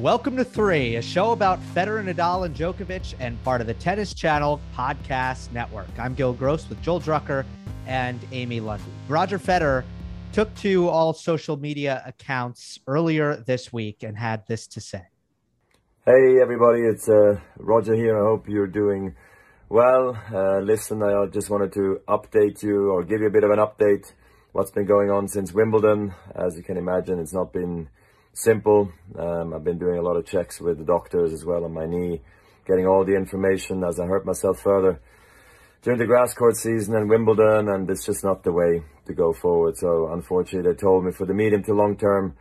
Welcome to Three, a show about Federer, Nadal, and Djokovic, and part of the Tennis Channel podcast network. I'm Gil Gross with Joel Drucker and Amy Lundy. Roger Federer took to all social media accounts earlier this week and had this to say. Hey, everybody, it's uh, Roger here. I hope you're doing well. Uh, listen, I just wanted to update you or give you a bit of an update what's been going on since Wimbledon. As you can imagine, it's not been simple. Um, I've been doing a lot of checks with the doctors as well on my knee, getting all the information as I hurt myself further during the grass court season and Wimbledon, and it's just not the way to go forward. So unfortunately, they told me for the medium to long term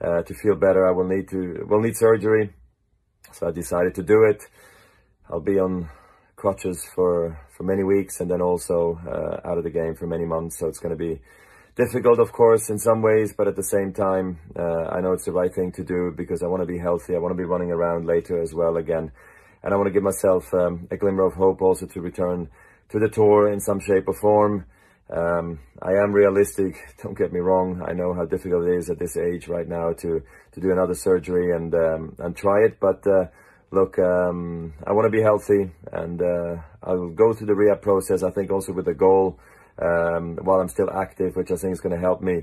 uh, to feel better, I will need to will need surgery. So I decided to do it. I'll be on crutches for for many weeks, and then also uh, out of the game for many months. So it's going to be difficult, of course, in some ways, but at the same time, uh, I know it's the right thing to do because I want to be healthy. I want to be running around later as well again. And I want to give myself um, a glimmer of hope also to return to the tour in some shape or form. Um, I am realistic. Don't get me wrong. I know how difficult it is at this age right now to, to do another surgery and, um, and try it. But, uh, look, um, I want to be healthy and, uh, I'll go through the rehab process. I think also with the goal um, while I'm still active, which I think is going to help me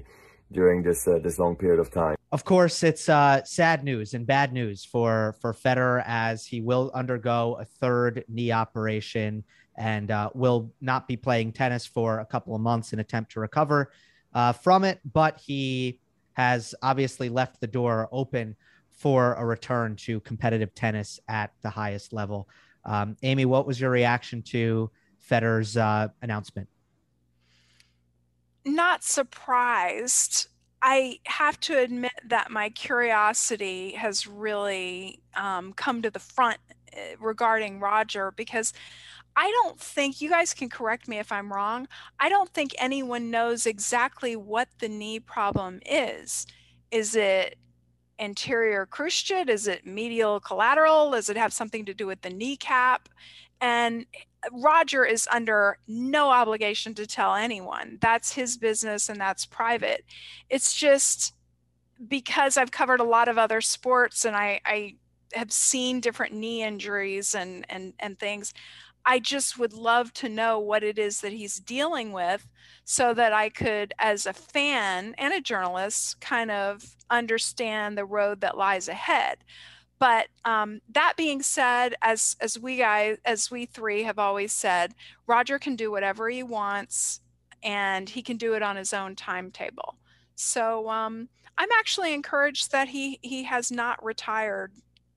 during this uh, this long period of time. Of course, it's uh, sad news and bad news for for Federer as he will undergo a third knee operation and uh, will not be playing tennis for a couple of months in attempt to recover uh, from it. But he has obviously left the door open for a return to competitive tennis at the highest level. Um, Amy, what was your reaction to Federer's uh, announcement? Not surprised. I have to admit that my curiosity has really um, come to the front eh, regarding Roger because I don't think you guys can correct me if I'm wrong. I don't think anyone knows exactly what the knee problem is. Is it anterior cruciate? Is it medial collateral? Does it have something to do with the kneecap? And Roger is under no obligation to tell anyone. That's his business and that's private. It's just because I've covered a lot of other sports and I, I have seen different knee injuries and, and, and things. I just would love to know what it is that he's dealing with so that I could, as a fan and a journalist, kind of understand the road that lies ahead. But um, that being said, as as we guys, as we three have always said, Roger can do whatever he wants, and he can do it on his own timetable. So um, I'm actually encouraged that he he has not retired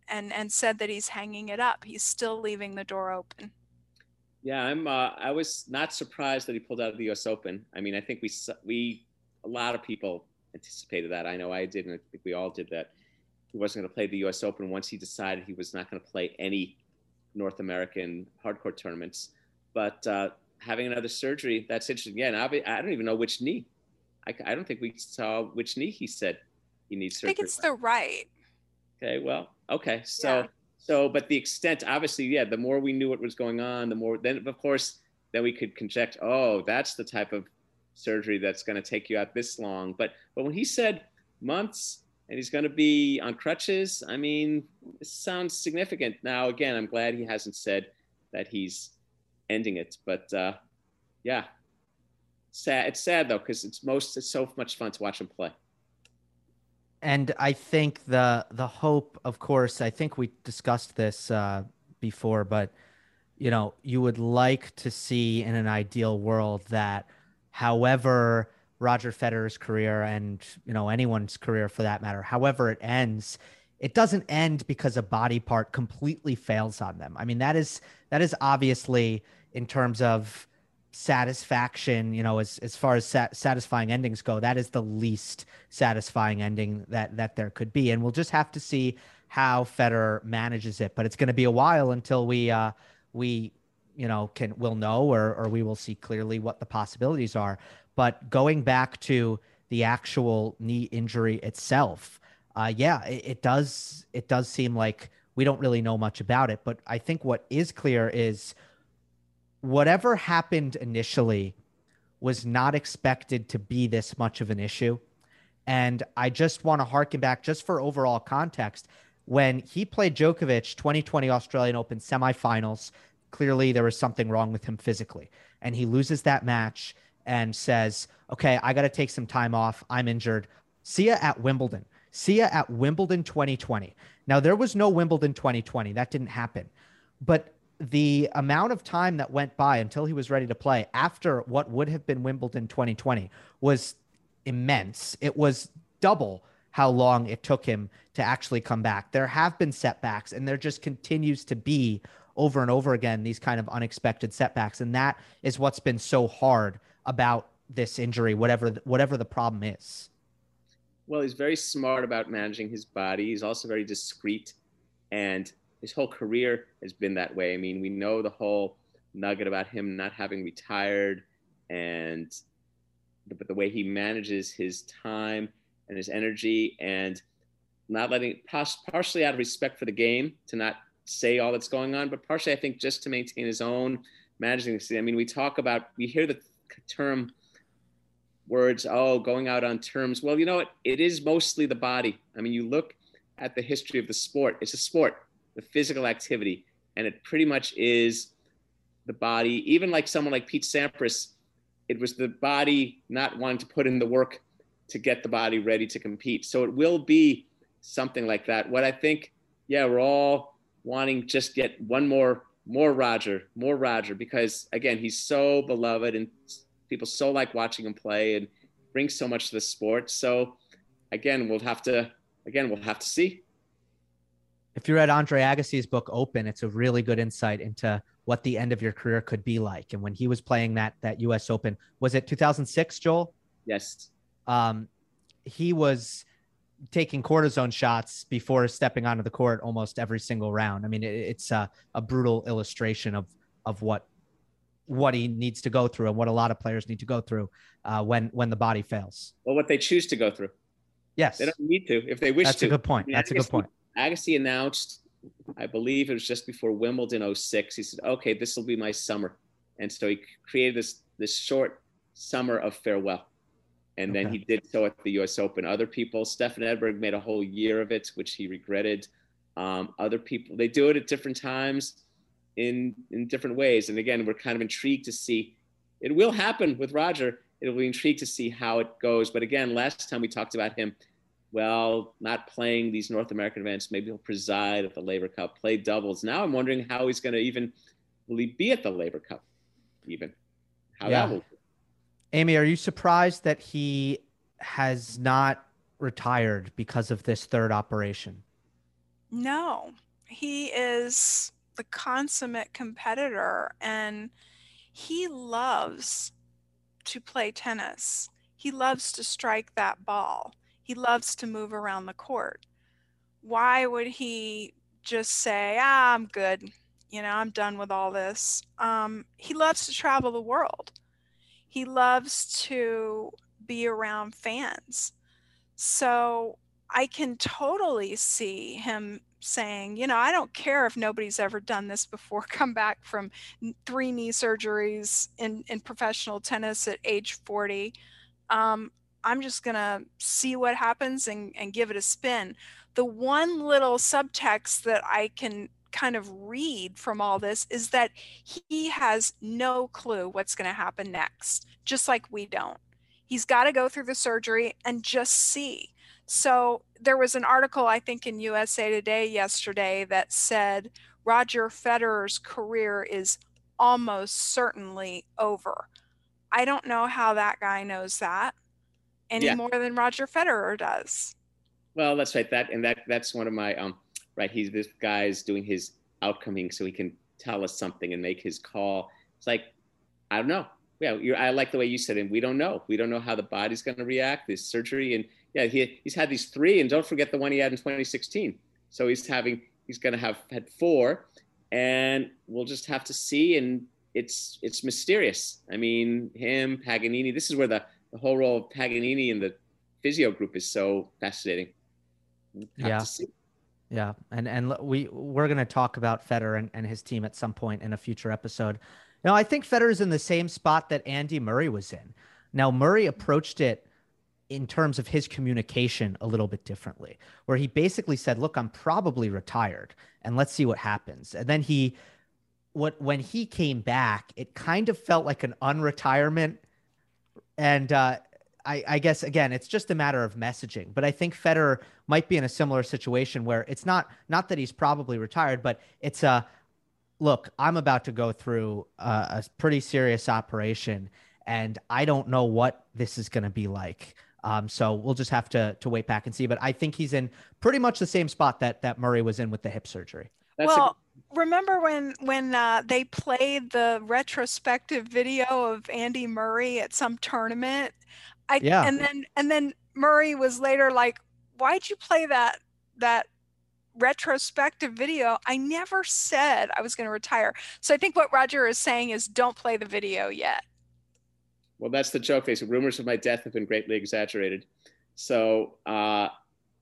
and and said that he's hanging it up. He's still leaving the door open. Yeah, I'm. Uh, I was not surprised that he pulled out of the U.S. Open. I mean, I think we we a lot of people anticipated that. I know I did, and I think we all did that he wasn't going to play the U.S. Open once he decided he was not going to play any North American hardcourt tournaments. But uh, having another surgery, that's interesting. Yeah, and I don't even know which knee. I, I don't think we saw which knee he said he needs surgery. I think it's the right. Okay, well, okay. So, yeah. so, but the extent, obviously, yeah, the more we knew what was going on, the more, then of course, then we could conject, oh, that's the type of surgery that's going to take you out this long. But, but when he said months, and he's going to be on crutches. I mean, sounds significant. Now, again, I'm glad he hasn't said that he's ending it, but uh, yeah, sad. It's sad though because it's most it's so much fun to watch him play. And I think the the hope, of course, I think we discussed this uh, before, but you know, you would like to see in an ideal world that, however Roger Federer's career and you know anyone's career for that matter, however it ends, it doesn't end because a body part completely fails on them. I mean that is that is obviously in terms of satisfaction, you know, as as far as sat- satisfying endings go, that is the least satisfying ending that that there could be, and we'll just have to see how Federer manages it. But it's going to be a while until we uh, we you know can will know or or we will see clearly what the possibilities are. But going back to the actual knee injury itself, uh, yeah, it, it does it does seem like we don't really know much about it. But I think what is clear is whatever happened initially was not expected to be this much of an issue. And I just want to harken back just for overall context. When he played Djokovic 2020 Australian Open semifinals, clearly there was something wrong with him physically. And he loses that match and says, Okay, I got to take some time off. I'm injured. See ya at Wimbledon. See ya at Wimbledon 2020. Now, there was no Wimbledon 2020. That didn't happen. But the amount of time that went by until he was ready to play after what would have been Wimbledon 2020 was immense. It was double how long it took him to actually come back. There have been setbacks, and there just continues to be over and over again these kind of unexpected setbacks, and that is what's been so hard about this injury, whatever whatever the problem is. Well, he's very smart about managing his body. He's also very discreet, and his whole career has been that way. I mean, we know the whole nugget about him not having retired and but the way he manages his time and his energy and not letting partially out of respect for the game to not say all that's going on, but partially I think just to maintain his own managing. I mean, we talk about we hear the term words, oh, going out on terms. Well, you know what? It is mostly the body. I mean, you look at the history of the sport. It's a sport, the physical activity, and it pretty much is the body. Even like someone like Pete Sampras it was the body not wanting to put in the work to get the body ready to compete. So it will be something like that. What I think, yeah, we're all wanting just get one more, more Roger, more Roger, because again, he's so beloved and people so like watching him play and brings so much to the sport. So again, we'll have to, again, we'll have to see. If you read Andre Agassi's book Open, it's a really good insight into what the end of your career could be like. And when he was playing that that U.S. Open, was it 2006, Joel? Yes. Um, he was taking cortisone shots before stepping onto the court almost every single round. I mean, it, it's a, a brutal illustration of of what what he needs to go through and what a lot of players need to go through uh, when when the body fails. Well, what they choose to go through. Yes, they don't need to if they wish That's to. That's a good point. I mean, That's Agassi, a good point. Agassi announced I believe it was just before Wimbledon 06. He said, okay, this will be my summer. And so he created this, this short summer of farewell. And okay. then he did so at the US Open. Other people, Stefan Edberg made a whole year of it, which he regretted. Um, other people, they do it at different times in, in different ways. And again, we're kind of intrigued to see it will happen with Roger. It'll be intrigued to see how it goes. But again, last time we talked about him, well, not playing these North American events, maybe he'll preside at the Laver Cup, play doubles. Now I'm wondering how he's going to even will he be at the Laver Cup, even how yeah. that will. Amy, are you surprised that he has not retired because of this third operation? No, he is the consummate competitor and he loves to play tennis. He loves to strike that ball he loves to move around the court. Why would he just say, ah, I'm good? You know, I'm done with all this. Um, he loves to travel the world. He loves to be around fans. So I can totally see him saying, you know, I don't care if nobody's ever done this before, come back from three knee surgeries in, in professional tennis at age 40. Um, I'm just going to see what happens and, and give it a spin. The one little subtext that I can kind of read from all this is that he has no clue what's going to happen next, just like we don't. He's got to go through the surgery and just see. So there was an article, I think, in USA Today yesterday that said Roger Federer's career is almost certainly over. I don't know how that guy knows that any yeah. more than Roger Federer does. Well, that's right. That and that that's one of my um right. He's this guy's doing his outcoming so he can tell us something and make his call. It's like I don't know. Yeah, I like the way you said it. We don't know. We don't know how the body's going to react. This surgery and yeah, he he's had these three, and don't forget the one he had in 2016. So he's having he's going to have had four, and we'll just have to see. And it's it's mysterious. I mean, him Paganini. This is where the the whole role of Paganini in the physio group is so fascinating. yeah. Yeah, and and we we're gonna talk about Federer and, and his team at some point in a future episode. Now, I think Federer's in the same spot that Andy Murray was in. Now, Murray approached it in terms of his communication a little bit differently, where he basically said, "Look, I'm probably retired, and let's see what happens." And then he, what when he came back, it kind of felt like an unretirement, and uh, I, I guess again, it's just a matter of messaging. But I think Federer might be in a similar situation where it's not not that he's probably retired, but it's a look. I'm about to go through a, a pretty serious operation, and I don't know what this is going to be like. Um, so we'll just have to to wait back and see. But I think he's in pretty much the same spot that that Murray was in with the hip surgery. That's well, a- remember when when uh, they played the retrospective video of Andy Murray at some tournament? I yeah. and then and then Murray was later like, "Why'd you play that that retrospective video? I never said I was going to retire." So I think what Roger is saying is, don't play the video yet. Well, that's the joke. They said rumors of my death have been greatly exaggerated. So uh,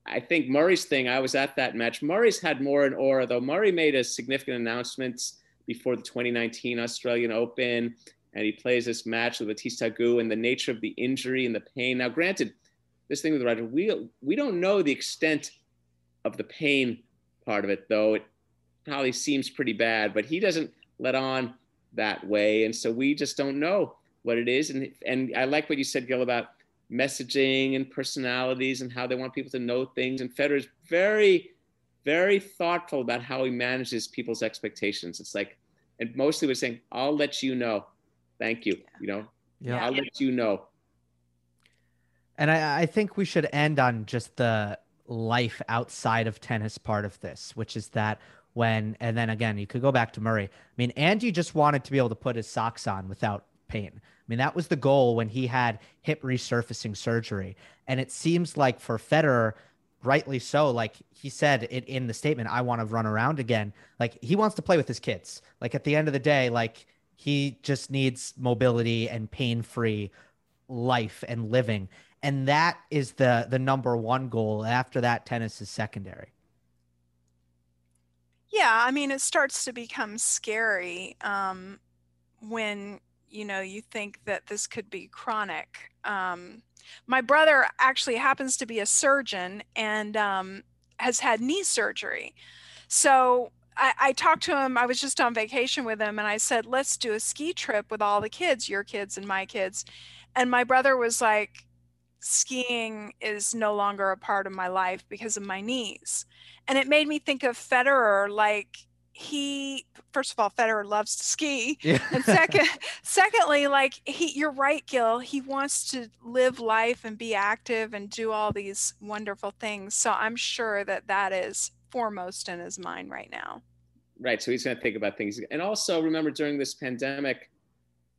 I think Murray's thing. I was at that match. Murray's had more an aura, though. Murray made a significant announcement before the 2019 Australian Open, and he plays this match with Bautista Agut and the nature of the injury and the pain. Now, granted, this thing with Roger, we we don't know the extent of the pain part of it, though. It probably seems pretty bad, but he doesn't let on that way, and so we just don't know what it is. And and I like what you said, Gil, about messaging and personalities and how they want people to know things. And Federer is very, very thoughtful about how he manages people's expectations. It's like, and mostly was saying, "I'll let you know." Thank you. You know, yeah. I'll let you know. And I, I think we should end on just the life outside of tennis part of this, which is that when, and then again, you could go back to Murray. I mean, Andy just wanted to be able to put his socks on without pain. I mean, that was the goal when he had hip resurfacing surgery. And it seems like for Federer, rightly so, like he said it in the statement, I want to run around again. Like he wants to play with his kids. Like at the end of the day, like he just needs mobility and pain-free life and living. And that is the the number one goal. After that, tennis is secondary. Yeah, I mean, it starts to become scary um, when you know you think that this could be chronic um, my brother actually happens to be a surgeon and um, has had knee surgery so I, I, talked to him i was just on vacation with him and i said let's do a ski trip with all the kids your kids and my kids and my brother was like skiing is no longer a part of my life because of my knees. And it made me think of federer like he first of all federer loves to ski. Yeah. and second secondly like he you're right gil he wants to live life and be active and do all these wonderful things. So i'm sure that that is foremost in his mind right now. Right so he's going to think about things. And also remember during this pandemic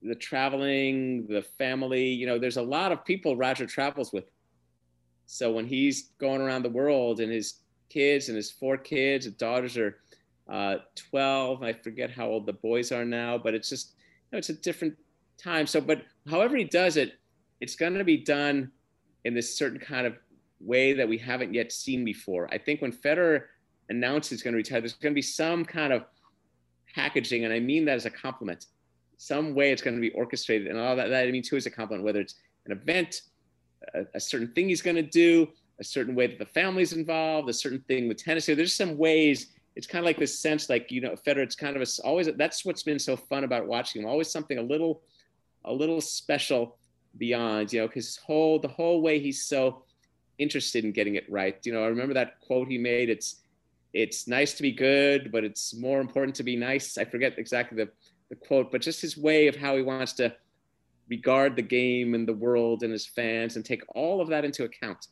the traveling the family you know there's a lot of people roger travels with so when he's going around the world and his kids and his four kids and daughters are uh, 12. I forget how old the boys are now, but it's just, you know, it's a different time. So, but however he does it, it's going to be done in this certain kind of way that we haven't yet seen before. I think when Federer announced he's going to retire, there's going to be some kind of packaging, and I mean that as a compliment. Some way it's going to be orchestrated, and all that, that I mean too is a compliment, whether it's an event, a, a certain thing he's going to do, a certain way that the family's involved, a certain thing with tennis. There's some ways it's kind of like this sense like you know Federer it's kind of a, always that's what's been so fun about watching him always something a little a little special beyond you know because whole the whole way he's so interested in getting it right. You know I remember that quote he made it's it's nice to be good but it's more important to be nice. I forget exactly the the quote but just his way of how he wants to regard the game and the world and his fans and take all of that into account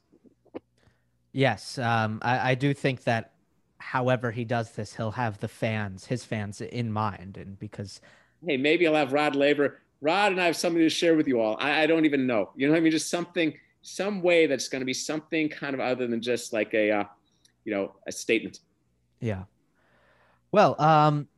Yes, um, I, I, do think that however he does this, he'll have the fans, his fans in mind. And because hey, maybe I'll have Rod Laver. Rod and I have something to share with you all. I, I don't even know. You know what I mean? Just something, some way that's going to be something kind of other than just like a, uh, you know, a statement. Yeah. Well, um,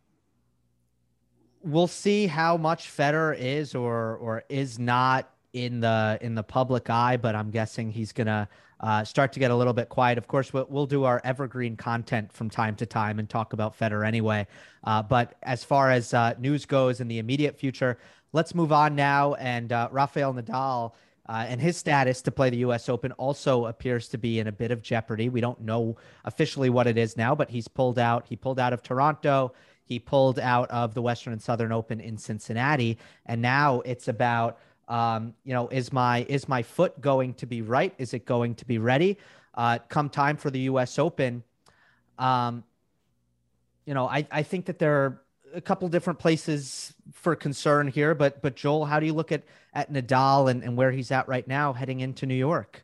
we'll see how much Federer is or or is not in the in the public eye, but I'm guessing he's gonna uh, start to get a little bit quiet. Of course, we'll, we'll, do our evergreen content from time to time and talk about Federer anyway. Uh, but as far as uh, news goes in the immediate future, let's move on now. And uh, Rafael Nadal. Uh, and his status to play the U.S. Open also appears to be in a bit of jeopardy. We don't know officially what it is now, but he's pulled out. He pulled out of Toronto. He pulled out of the Western and Southern Open in Cincinnati, and now it's about um, you know, is my is my foot going to be right? Is it going to be ready? Uh, come time for the U.S. Open, um, you know, I, I think that there are a couple different places for concern here. But but Joel, how do you look at at Nadal and, and where he's at right now heading into New York?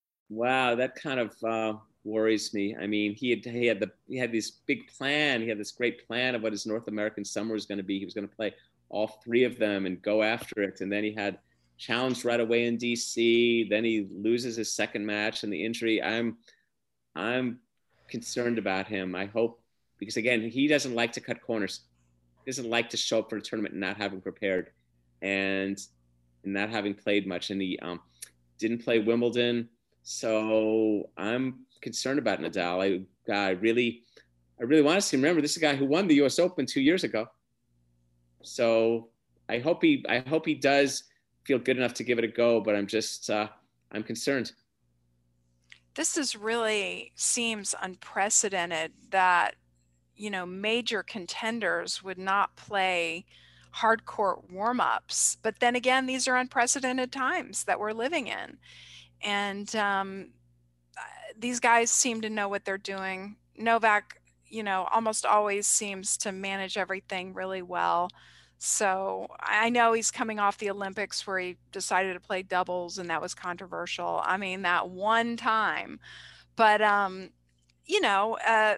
Wow, that kind of uh, worries me. I mean, he had he had the he had this big plan. He had this great plan of what his North American summer was going to be. He was going to play all three of them and go after it. And then he had challenged right away in DC. Then he loses his second match and the injury. I'm I'm concerned about him. I hope because again, he doesn't like to cut corners. He doesn't like to show up for a tournament not having prepared and, and not having played much. And he um, didn't play Wimbledon so I'm concerned about Nadal. I, I really, I really want to see him. Remember, this is a guy who won the U.S. Open two years ago. So I hope he, I hope he does feel good enough to give it a go. But I'm just, uh, I'm concerned. This is really seems unprecedented that you know major contenders would not play hardcourt warm-ups but then again these are unprecedented times that we're living in and um, these guys seem to know what they're doing. Novak, you know, almost always seems to manage everything really well. So I know he's coming off the Olympics where he decided to play doubles and that was controversial. I mean, that one time. But, um, you know, uh,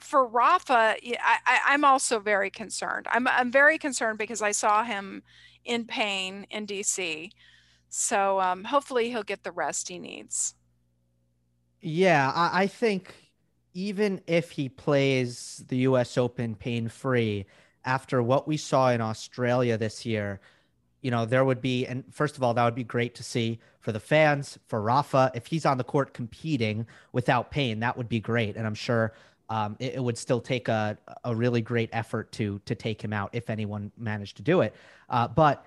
for Rafa, I, am also very concerned. I'm, I'm very concerned because I saw him in pain in DC. So um, hopefully he'll get the rest he needs. Yeah, I, I think even if he plays the U.S. Open pain free, after what we saw in Australia this year, you know, there would be, and first of all, that would be great to see for the fans, for Rafa. If he's on the court competing without pain, that would be great. And I'm sure um, it, it, would still take a, a really great effort to to take him out if anyone managed to do it. Uh, but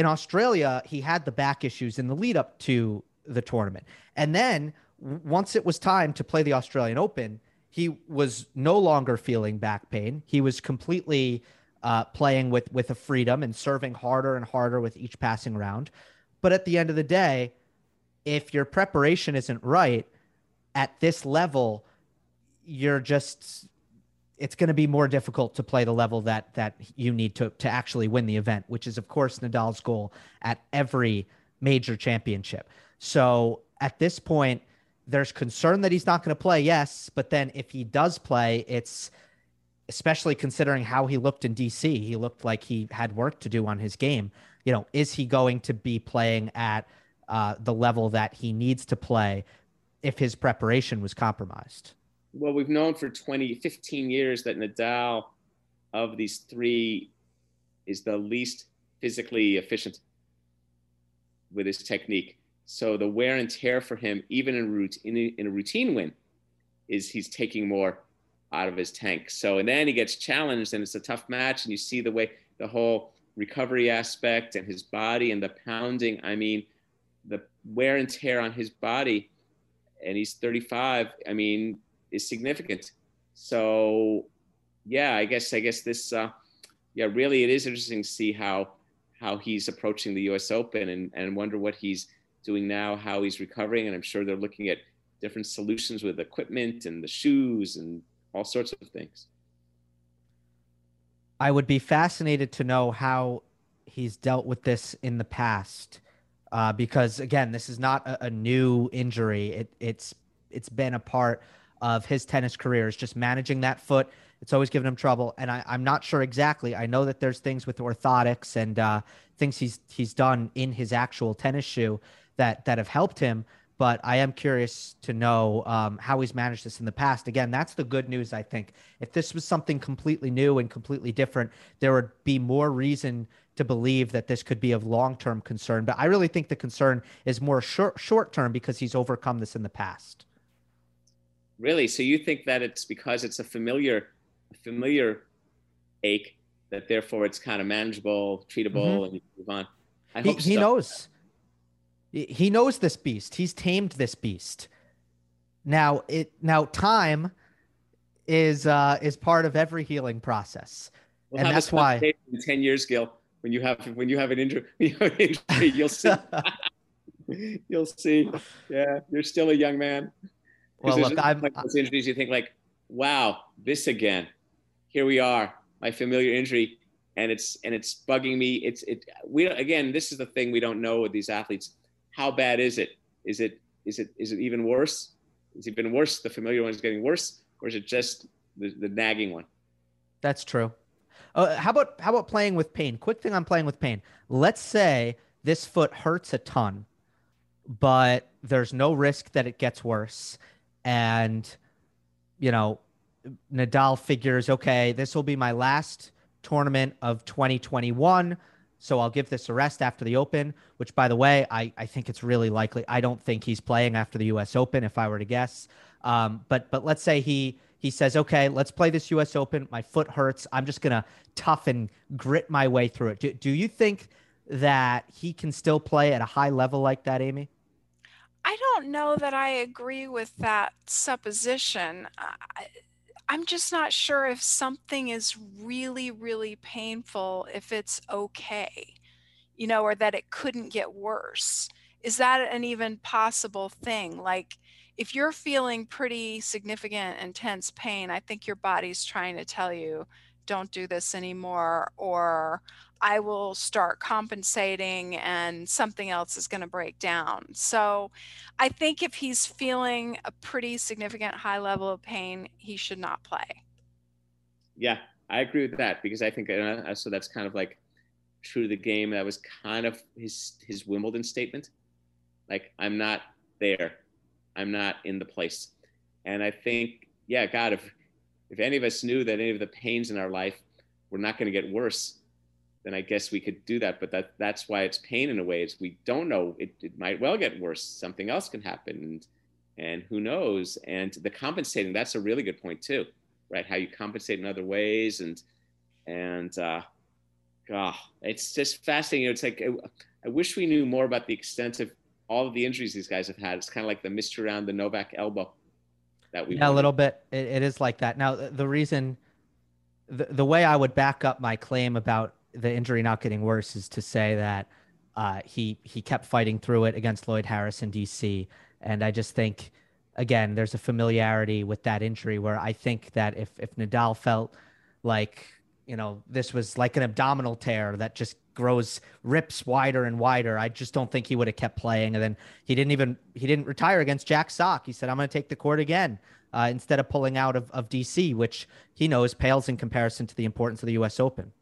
in Australia, he had the back issues in the lead up to the tournament. And then once it was time to play the Australian Open, he was no longer feeling back pain. He was completely uh, playing with with a freedom and serving harder and harder with each passing round. But at the end of the day, if your preparation isn't right at this level, you're just it's going to be more difficult to play the level that that you need to to actually win the event, which is of course Nadal's goal at every major championship. So at this point, there's concern that he's not going to play. Yes, but then if he does play, it's especially considering how he looked in DC. He looked like he had work to do on his game. You know, is he going to be playing at uh, the level that he needs to play if his preparation was compromised? Well, we've known for 20, 15 years that Nadal of these three is the least physically efficient with his technique. So the wear and tear for him, even in, a, in a routine win, is he's taking more out of his tank. So and then he gets challenged, and it's a tough match, and you see the way the whole recovery aspect and his body and the pounding. I mean, the wear and tear on his body, and he's 35. I mean, is significant. So yeah, I guess I guess this uh, yeah really it is interesting to see how how he's approaching the U.S. Open and and wonder what he's doing now, how he's recovering, and I'm sure they're looking at different solutions with equipment and the shoes and all sorts of things. I would be fascinated to know how he's dealt with this in the past, uh, because again, this is not a, a new injury. It, it's it's been a part of his tennis career is just managing that foot. It's always given him trouble, and I, am not sure exactly. I know that there's things with orthotics and uh, things he's he's done in his actual tennis shoe that that have helped him. But I am curious to know um, how he's managed this in the past. Again, that's the good news. I think if this was something completely new and completely different, there would be more reason to believe that this could be of long-term concern. But I really think the concern is more short short-term because he's overcome this in the past. Really? So you think that it's because it's a familiar, familiar ache that therefore it's kind of manageable, treatable, mm-hmm. and you move on. I he, he knows. He knows this beast. He's tamed this beast. Now it now time is uh is part of every healing process. We'll and that's why in 10 years, Gil, when you have when you have an injury, you have an injury you'll see. you'll see. Yeah, you're still a young man. Well, look, I'm like those injuries. You think like, wow, this again. Here we are, my familiar injury, and it's and it's bugging me. It's it. We again, this is the thing we don't know with these athletes. How bad is it? Is it is it is it even worse? Is it even worse? The familiar one is getting worse, or is it just the, the nagging one? That's true. Uh, how about how about playing with pain? Quick thing on playing with pain. Let's say this foot hurts a ton, but there's no risk that it gets worse and you know Nadal figures, okay, this will be my last tournament of 2021. So I'll give this a rest after the Open, which, by the way, I, I think it's really likely. I don't think he's playing after the U.S. Open, if I were to guess. Um, but but let's say he he says, okay, let's play this U.S. Open. My foot hurts. I'm just gonna tough and grit my way through it. Do, do you think that he can still play at a high level like that, Amy? I don't know that I agree with that supposition. I, I'm just not sure if something is really, really painful, if it's okay, you know, or that it couldn't get worse. Is that an even possible thing? Like, if you're feeling pretty significant, intense pain, I think your body's trying to tell you, don't do this anymore, or I will start compensating and something else is going to break down. So I think if he's feeling a pretty significant high level of pain, he should not play. Yeah, I agree with that because I think uh, so that's kind of like true to the game. That was kind of his his Wimbledon statement. Like I'm not there. I'm not in the place. And I think, yeah, God, if if any of us knew that any of the pains in our life were not going to get worse, then I guess we could do that. But that that's why it's pain in a way. Is we don't know. It, it might well get worse. Something else can happen, and and who knows? And the compensating that's a really good point too, right? How you compensate in other ways, and and uh, God, it's just fascinating. It's like I, I wish we knew more about the extent of all of the injuries these guys have had. It's kind of like the mystery around the Novak elbow that we. Yeah, a little bit. It, it is like that. Now the, the reason. The, the way I would back up my claim about the injury not getting worse is to say that uh, he he kept fighting through it against Lloyd Harris in DC, and I just think again there's a familiarity with that injury where I think that if if Nadal felt like you know this was like an abdominal tear that just grows rips wider and wider i just don't think he would have kept playing and then he didn't even he didn't retire against jack sock he said i'm going to take the court again uh, instead of pulling out of, of DC, which he knows pales in comparison to the importance of the U.S. Open.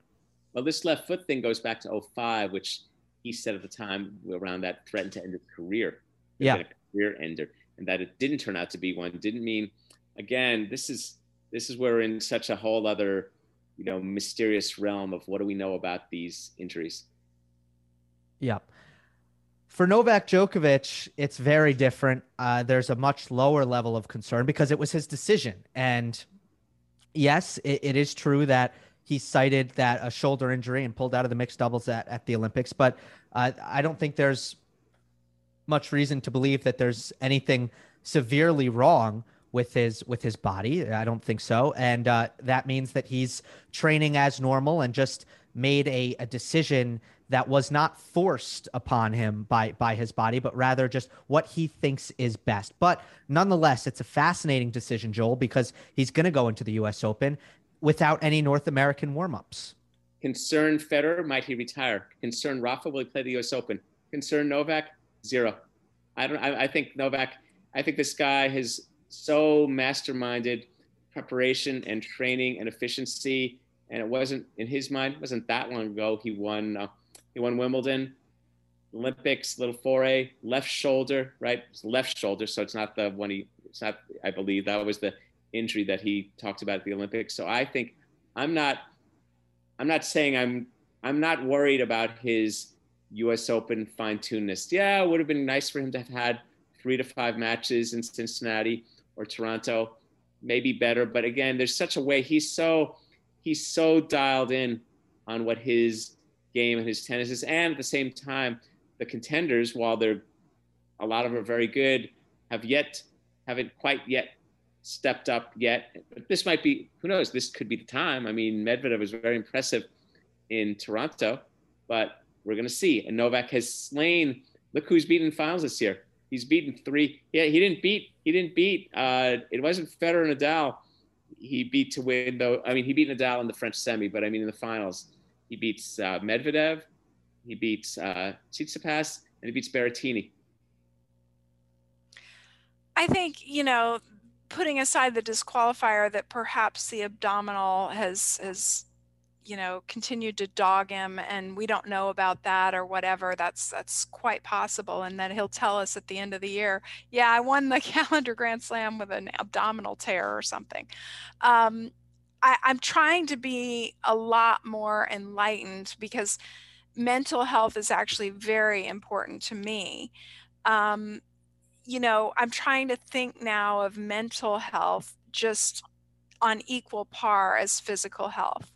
Well, this left foot thing goes back to 05, which he said at the time around that threatened to end his career. Yeah. Career ender. And that it didn't turn out to be one didn't mean, again, this is this is where we're in such a whole other, you know, mysterious realm of what do we know about these injuries. Yeah. For Novak Djokovic, it's very different. Uh, there's a much lower level of concern because it was his decision. And yes, it, it is true that he cited that a shoulder injury and pulled out of the mixed doubles at, at the Olympics. But uh, I don't think there's much reason to believe that there's anything severely wrong with his with his body. I don't think so, and uh, that means that he's training as normal and just made a, a decision that was not forced upon him by by his body, but rather just what he thinks is best. But nonetheless, it's a fascinating decision, Joel, because he's going to go into the U.S. Open without any North American warmups. Concern Federer, might he retire? Concern Rafa, will he play the U.S. Open? Concern Novak, zero. I don't. I, I think Novak. I think this guy has so masterminded preparation and training and efficiency, and it wasn't in his mind. Wasn't that long ago he won. Uh, he won Wimbledon, Olympics, little foray, left shoulder, right? left shoulder, so it's not the one he. It's not. I believe that was the injury that he talked about at the Olympics. So I think I'm not. I'm not saying I'm. I'm not worried about his U.S. Open fine-tunedness. Yeah, it would have been nice for him to have had three to five matches in Cincinnati or Toronto, maybe better. But again, there's such a way he's so he's so dialed in on what his game and his tennis is, and at the same time, the contenders, while they're a lot of them are very good, have yet haven't quite yet stepped up yet. But this might be who knows. This could be the time. I mean, Medvedev was very impressive in Toronto, but we're going to see. And Novak has slain. Look who's beaten finals this year. He's beaten three. Yeah, he didn't beat. He didn't beat. Uh, it wasn't Federer and Nadal. He beat to win though. I mean, he beat Nadal in the French semi, but I mean in the finals, he beats uh, Medvedev, he beats uh, Tsitsipas, and he beats Berrettini. I think you know, putting aside the disqualifier that perhaps the abdominal has has you know continued to dog him and we don't know about that or whatever that's that's quite possible. And then he'll tell us at the end of the year yeah i won the calendar grand slam with an abdominal tear or something. Um, I, i'm trying to be a lot more enlightened because mental health is actually very important to me. Um, you know i'm trying to think now of mental health just on equal par as physical health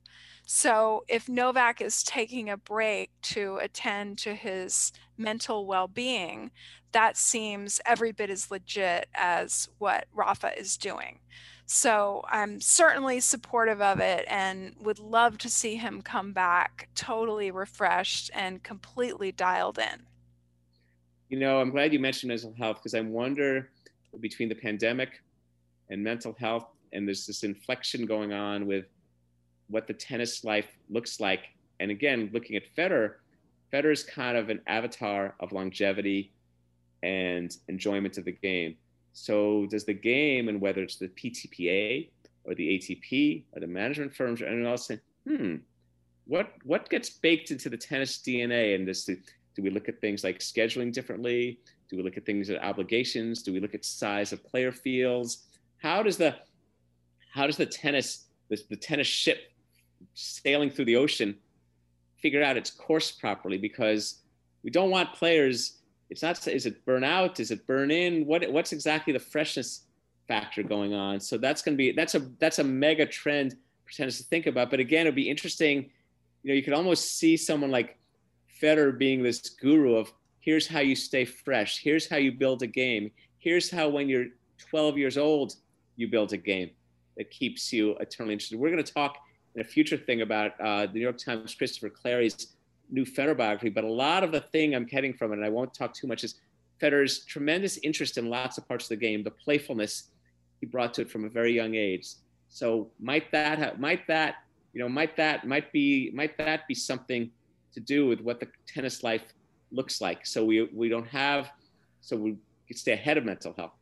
so if Novak is taking a break to attend to his mental well being, that seems every bit as legit as what Rafa is doing. So I'm certainly supportive of it and would love to see him come back totally refreshed and completely dialed in. You know, I'm glad you mentioned mental health because I wonder between the pandemic and mental health, and there's this inflection going on with what the tennis life looks like. And again, looking at Federer, Federer is kind of an avatar of longevity and enjoyment of the game. So does the game, and whether it's the PTPA or the ATP or the management firms or anyone else, say, hmm, what what gets baked into the tennis DNA? And this, do, we look at things like scheduling differently? Do we look at things like obligations? Do we look at size of player fields? How does the how does the tennis the, the tennis ship sailing through the ocean figure out its course properly because we don't want players it's not is it burn out is it burn in what what's exactly the freshness factor going on so that's going to be that's a that's a mega trend for tennis to think about but again it'd be interesting you know you could almost see someone like Federer being this guru of here's how you stay fresh here's how you build a game here's how when you're 12 years old you build a game that keeps you eternally interested we're going to talk in a future thing about uh, the New York Times Christopher Clarey's new Federer biography. But a lot of the thing I'm getting from it, and I won't talk too much, is Federer's tremendous interest in lots of parts of the game, the playfulness he brought to it from a very young age. So might that have, might that you know might that might be might that be something to do with what the tennis life looks like? So we we don't have so we stay ahead of mental health.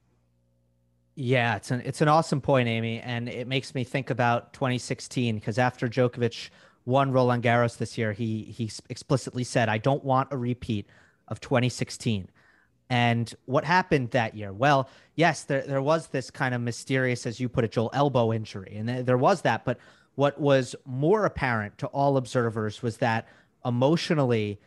Yeah, it's an it's an awesome point, Amy, and it makes me think about 2016 because after Djokovic won Roland Garros this year, he he explicitly said, "I don't want a repeat of 2016." And what happened that year? Well, yes, there there was this kind of mysterious, as you put it, Joel, elbow injury, and there was that. But what was more apparent to all observers was that emotionally,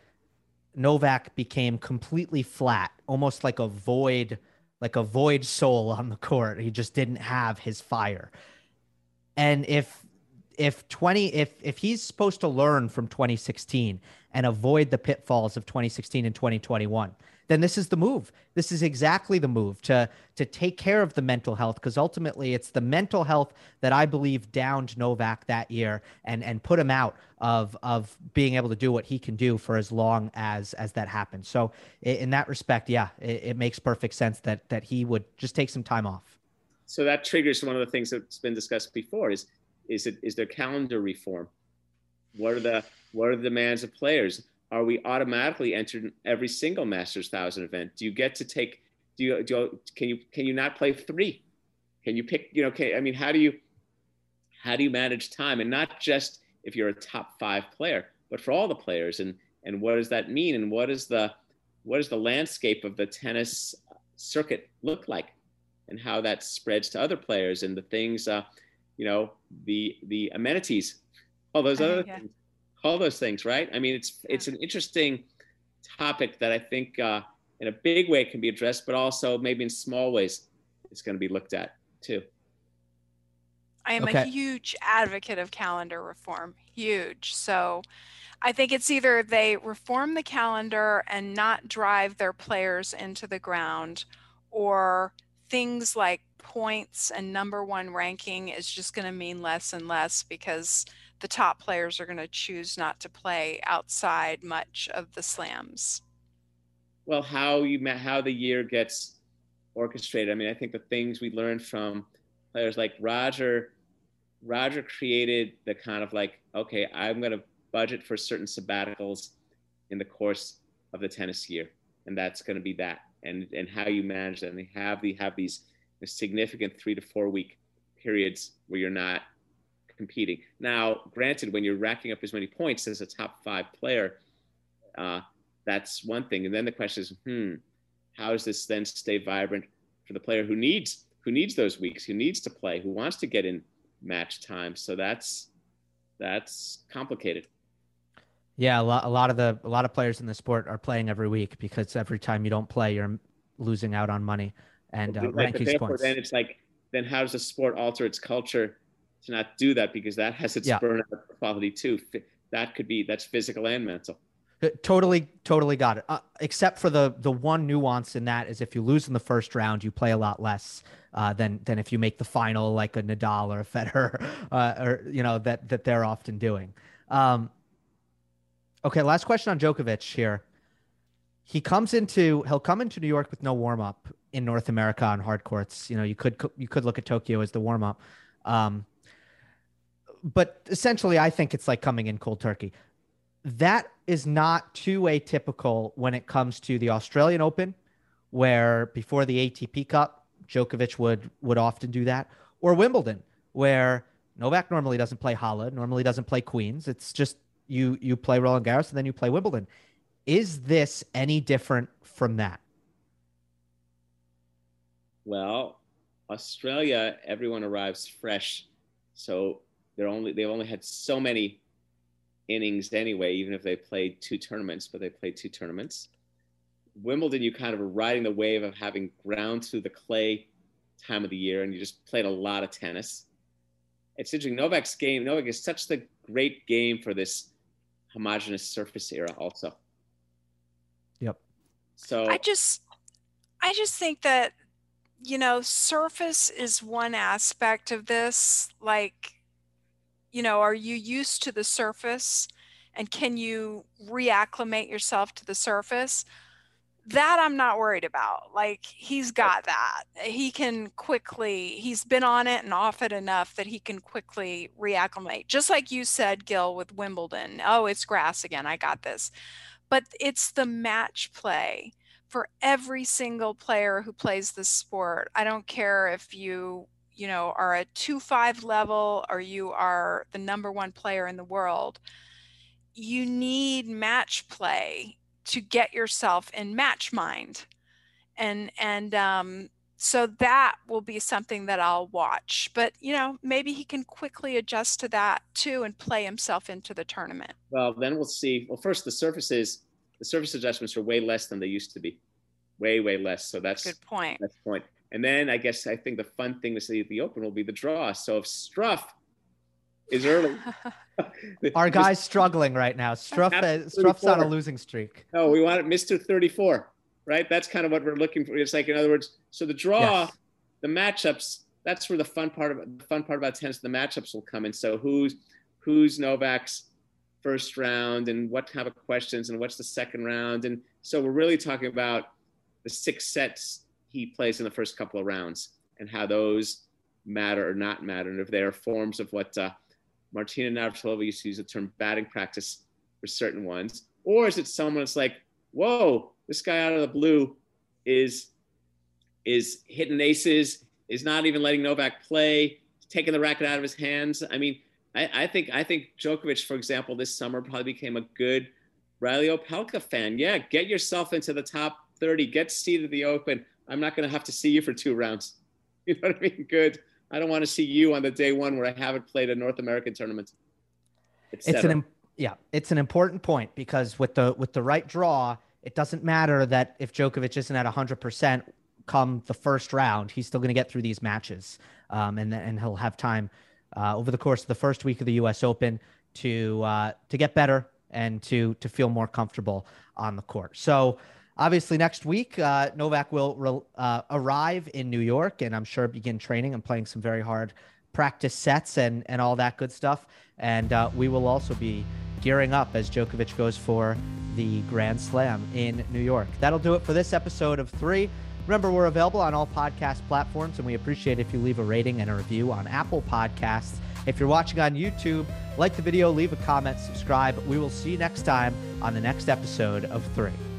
Novak became completely flat, almost like a void like a void soul on the court. He just didn't have his fire. And if if 20 if if he's supposed to learn from 2016 and avoid the pitfalls of 2016 and 2021 then this is the move. This is exactly the move to to take care of the mental health because ultimately it's the mental health that I believe downed Novak that year and and put him out of of being able to do what he can do for as long as as that happened. So in that respect, yeah, it, it makes perfect sense that that he would just take some time off. So that triggers one of the things that's been discussed before is is it is there calendar reform? What are the what are the demands of players? Are we automatically entered in every single Masters Thousand event? Do you get to take? Do you, do you can you can you not play three? Can you pick? You know, okay. I mean, how do you how do you manage time and not just if you're a top five player, but for all the players and and what does that mean and what is the what does the landscape of the tennis circuit look like and how that spreads to other players and the things uh, you know the the amenities all those other yeah. things all those things, right? I mean, it's it's an interesting topic that I think uh, in a big way can be addressed, but also maybe in small ways it's going to be looked at too. I am okay. a huge advocate of calendar reform, huge. So I think it's either they reform the calendar and not drive their players into the ground, or things like points and number one ranking is just going to mean less and less because the top players are going to choose not to play outside much of the slams. Well, how you how the year gets orchestrated. I mean, I think the things we learned from players like Roger, Roger created the kind of like, okay, I'm going to budget for certain sabbaticals in the course of the tennis year, and that's going to be that, and and how you manage that. And they have they have these significant three to four week periods where you're not competing. Now, granted, when you're racking up as many points as a top five player, uh, that's one thing. And then the question is, hmm, how does this then stay vibrant for the player who needs who needs those weeks, who needs to play, who wants to get in match time? So that's that's complicated. Yeah, a lot, a lot of the a lot of players in the sport are playing every week because every time you don't play, you're losing out on money and uh, rankings points. Then it's like, then how does the sport alter its culture to not do that because that has its yeah. burnout quality too. That could be that's physical and mental. Totally, totally got it. Uh, except for the the one nuance in that is if you lose in the first round, you play a lot less uh, than than if you make the final, like a Nadal or a Federer, uh, or you know that that they're often doing. Um, okay, last question on Djokovic here. He comes into he'll come into New York with no warm up in North America on hard courts. You know, you could you could look at Tokyo as the warm up. Um, but essentially, I think it's like coming in cold turkey. That is not too atypical when it comes to the Australian Open, where before the ATP Cup, Djokovic would would often do that, or Wimbledon, where Novak normally doesn't play Halle, normally doesn't play Queens. It's just you you play Roland Garros and then you play Wimbledon. Is this any different from that? Well, Australia, everyone arrives fresh. So they're only they've only had so many innings anyway, even if they played two tournaments, but they played two tournaments. Wimbledon, you kind of are riding the wave of having ground through the clay time of the year, and you just played a lot of tennis. It's interesting. Novak's game, Novak is such the great game for this homogenous surface era, also. Yep. So I just, I just think that, you know, surface is one aspect of this. Like, you know, are you used to the surface and can you reacclimate yourself to the surface? That I'm not worried about. Like he's got that. He can quickly, he's been on it and off it enough that he can quickly reacclimate. Just like you said, Gil, with Wimbledon. Oh, it's grass again. I got this. But it's the match play for every single player who plays the sport. I don't care if you, you know, are a 2-5 level or you are the number 1 player in the world. You need match play to get yourself in match mind. And and um so that will be something that I'll watch. But you know, maybe he can quickly adjust to that too and play himself into the tournament. Well, then we'll see. Well, first the surfaces, the surface adjustments are way less than they used to be, way way less. So that's good point. That's point. And then I guess I think the fun thing to see at the Open will be the draw. So if Struff is early. Our guy's struggling right now. Struff, uh, Struff's on a losing streak. Oh, we want it Mr. 34 right? That's kind of what we're looking for. It's like, in other words, so the draw, yes. the matchups, that's where the fun part of the fun part about tennis, the matchups will come in. So who's who's Novak's first round and what kind of questions and what's the second round? And so we're really talking about the six sets he plays in the first couple of rounds and how those matter or not matter, and if they are forms of what uh, Martina Navratilova used to use the term batting practice for certain ones, or is it someone that's like, whoa, this guy out of the blue is is hitting aces, is not even letting Novak play, taking the racket out of his hands. I mean, I, I think I think Djokovic, for example, this summer probably became a good Reilly Opelka fan. Yeah, get yourself into the top 30, get seeded the Open. I'm not going to have to see you for two rounds. You know what I mean? Good. I don't want to see you on the day one where I haven't played a North American tournament. It's an yeah, it's an important point because with the with the right draw, it doesn't matter that if Djokovic isn't at 100% come the first round, he's still going to get through these matches. Um, and, and he'll have time uh, over the course of the first week of the U.S. Open to uh, to get better and to to feel more comfortable on the court. So obviously next week uh, Novak will re- uh, arrive in New York and I'm sure begin training and playing some very hard practice sets and and all that good stuff. And uh, we will also be gearing up as Djokovic goes for the Grand Slam in New York. That'll do it for this episode of three. Remember, we're available on all podcast platforms, and we appreciate if you leave a rating and a review on Apple Podcasts. If you're watching on YouTube, like the video, leave a comment, subscribe. We will see you next time on the next episode of Three.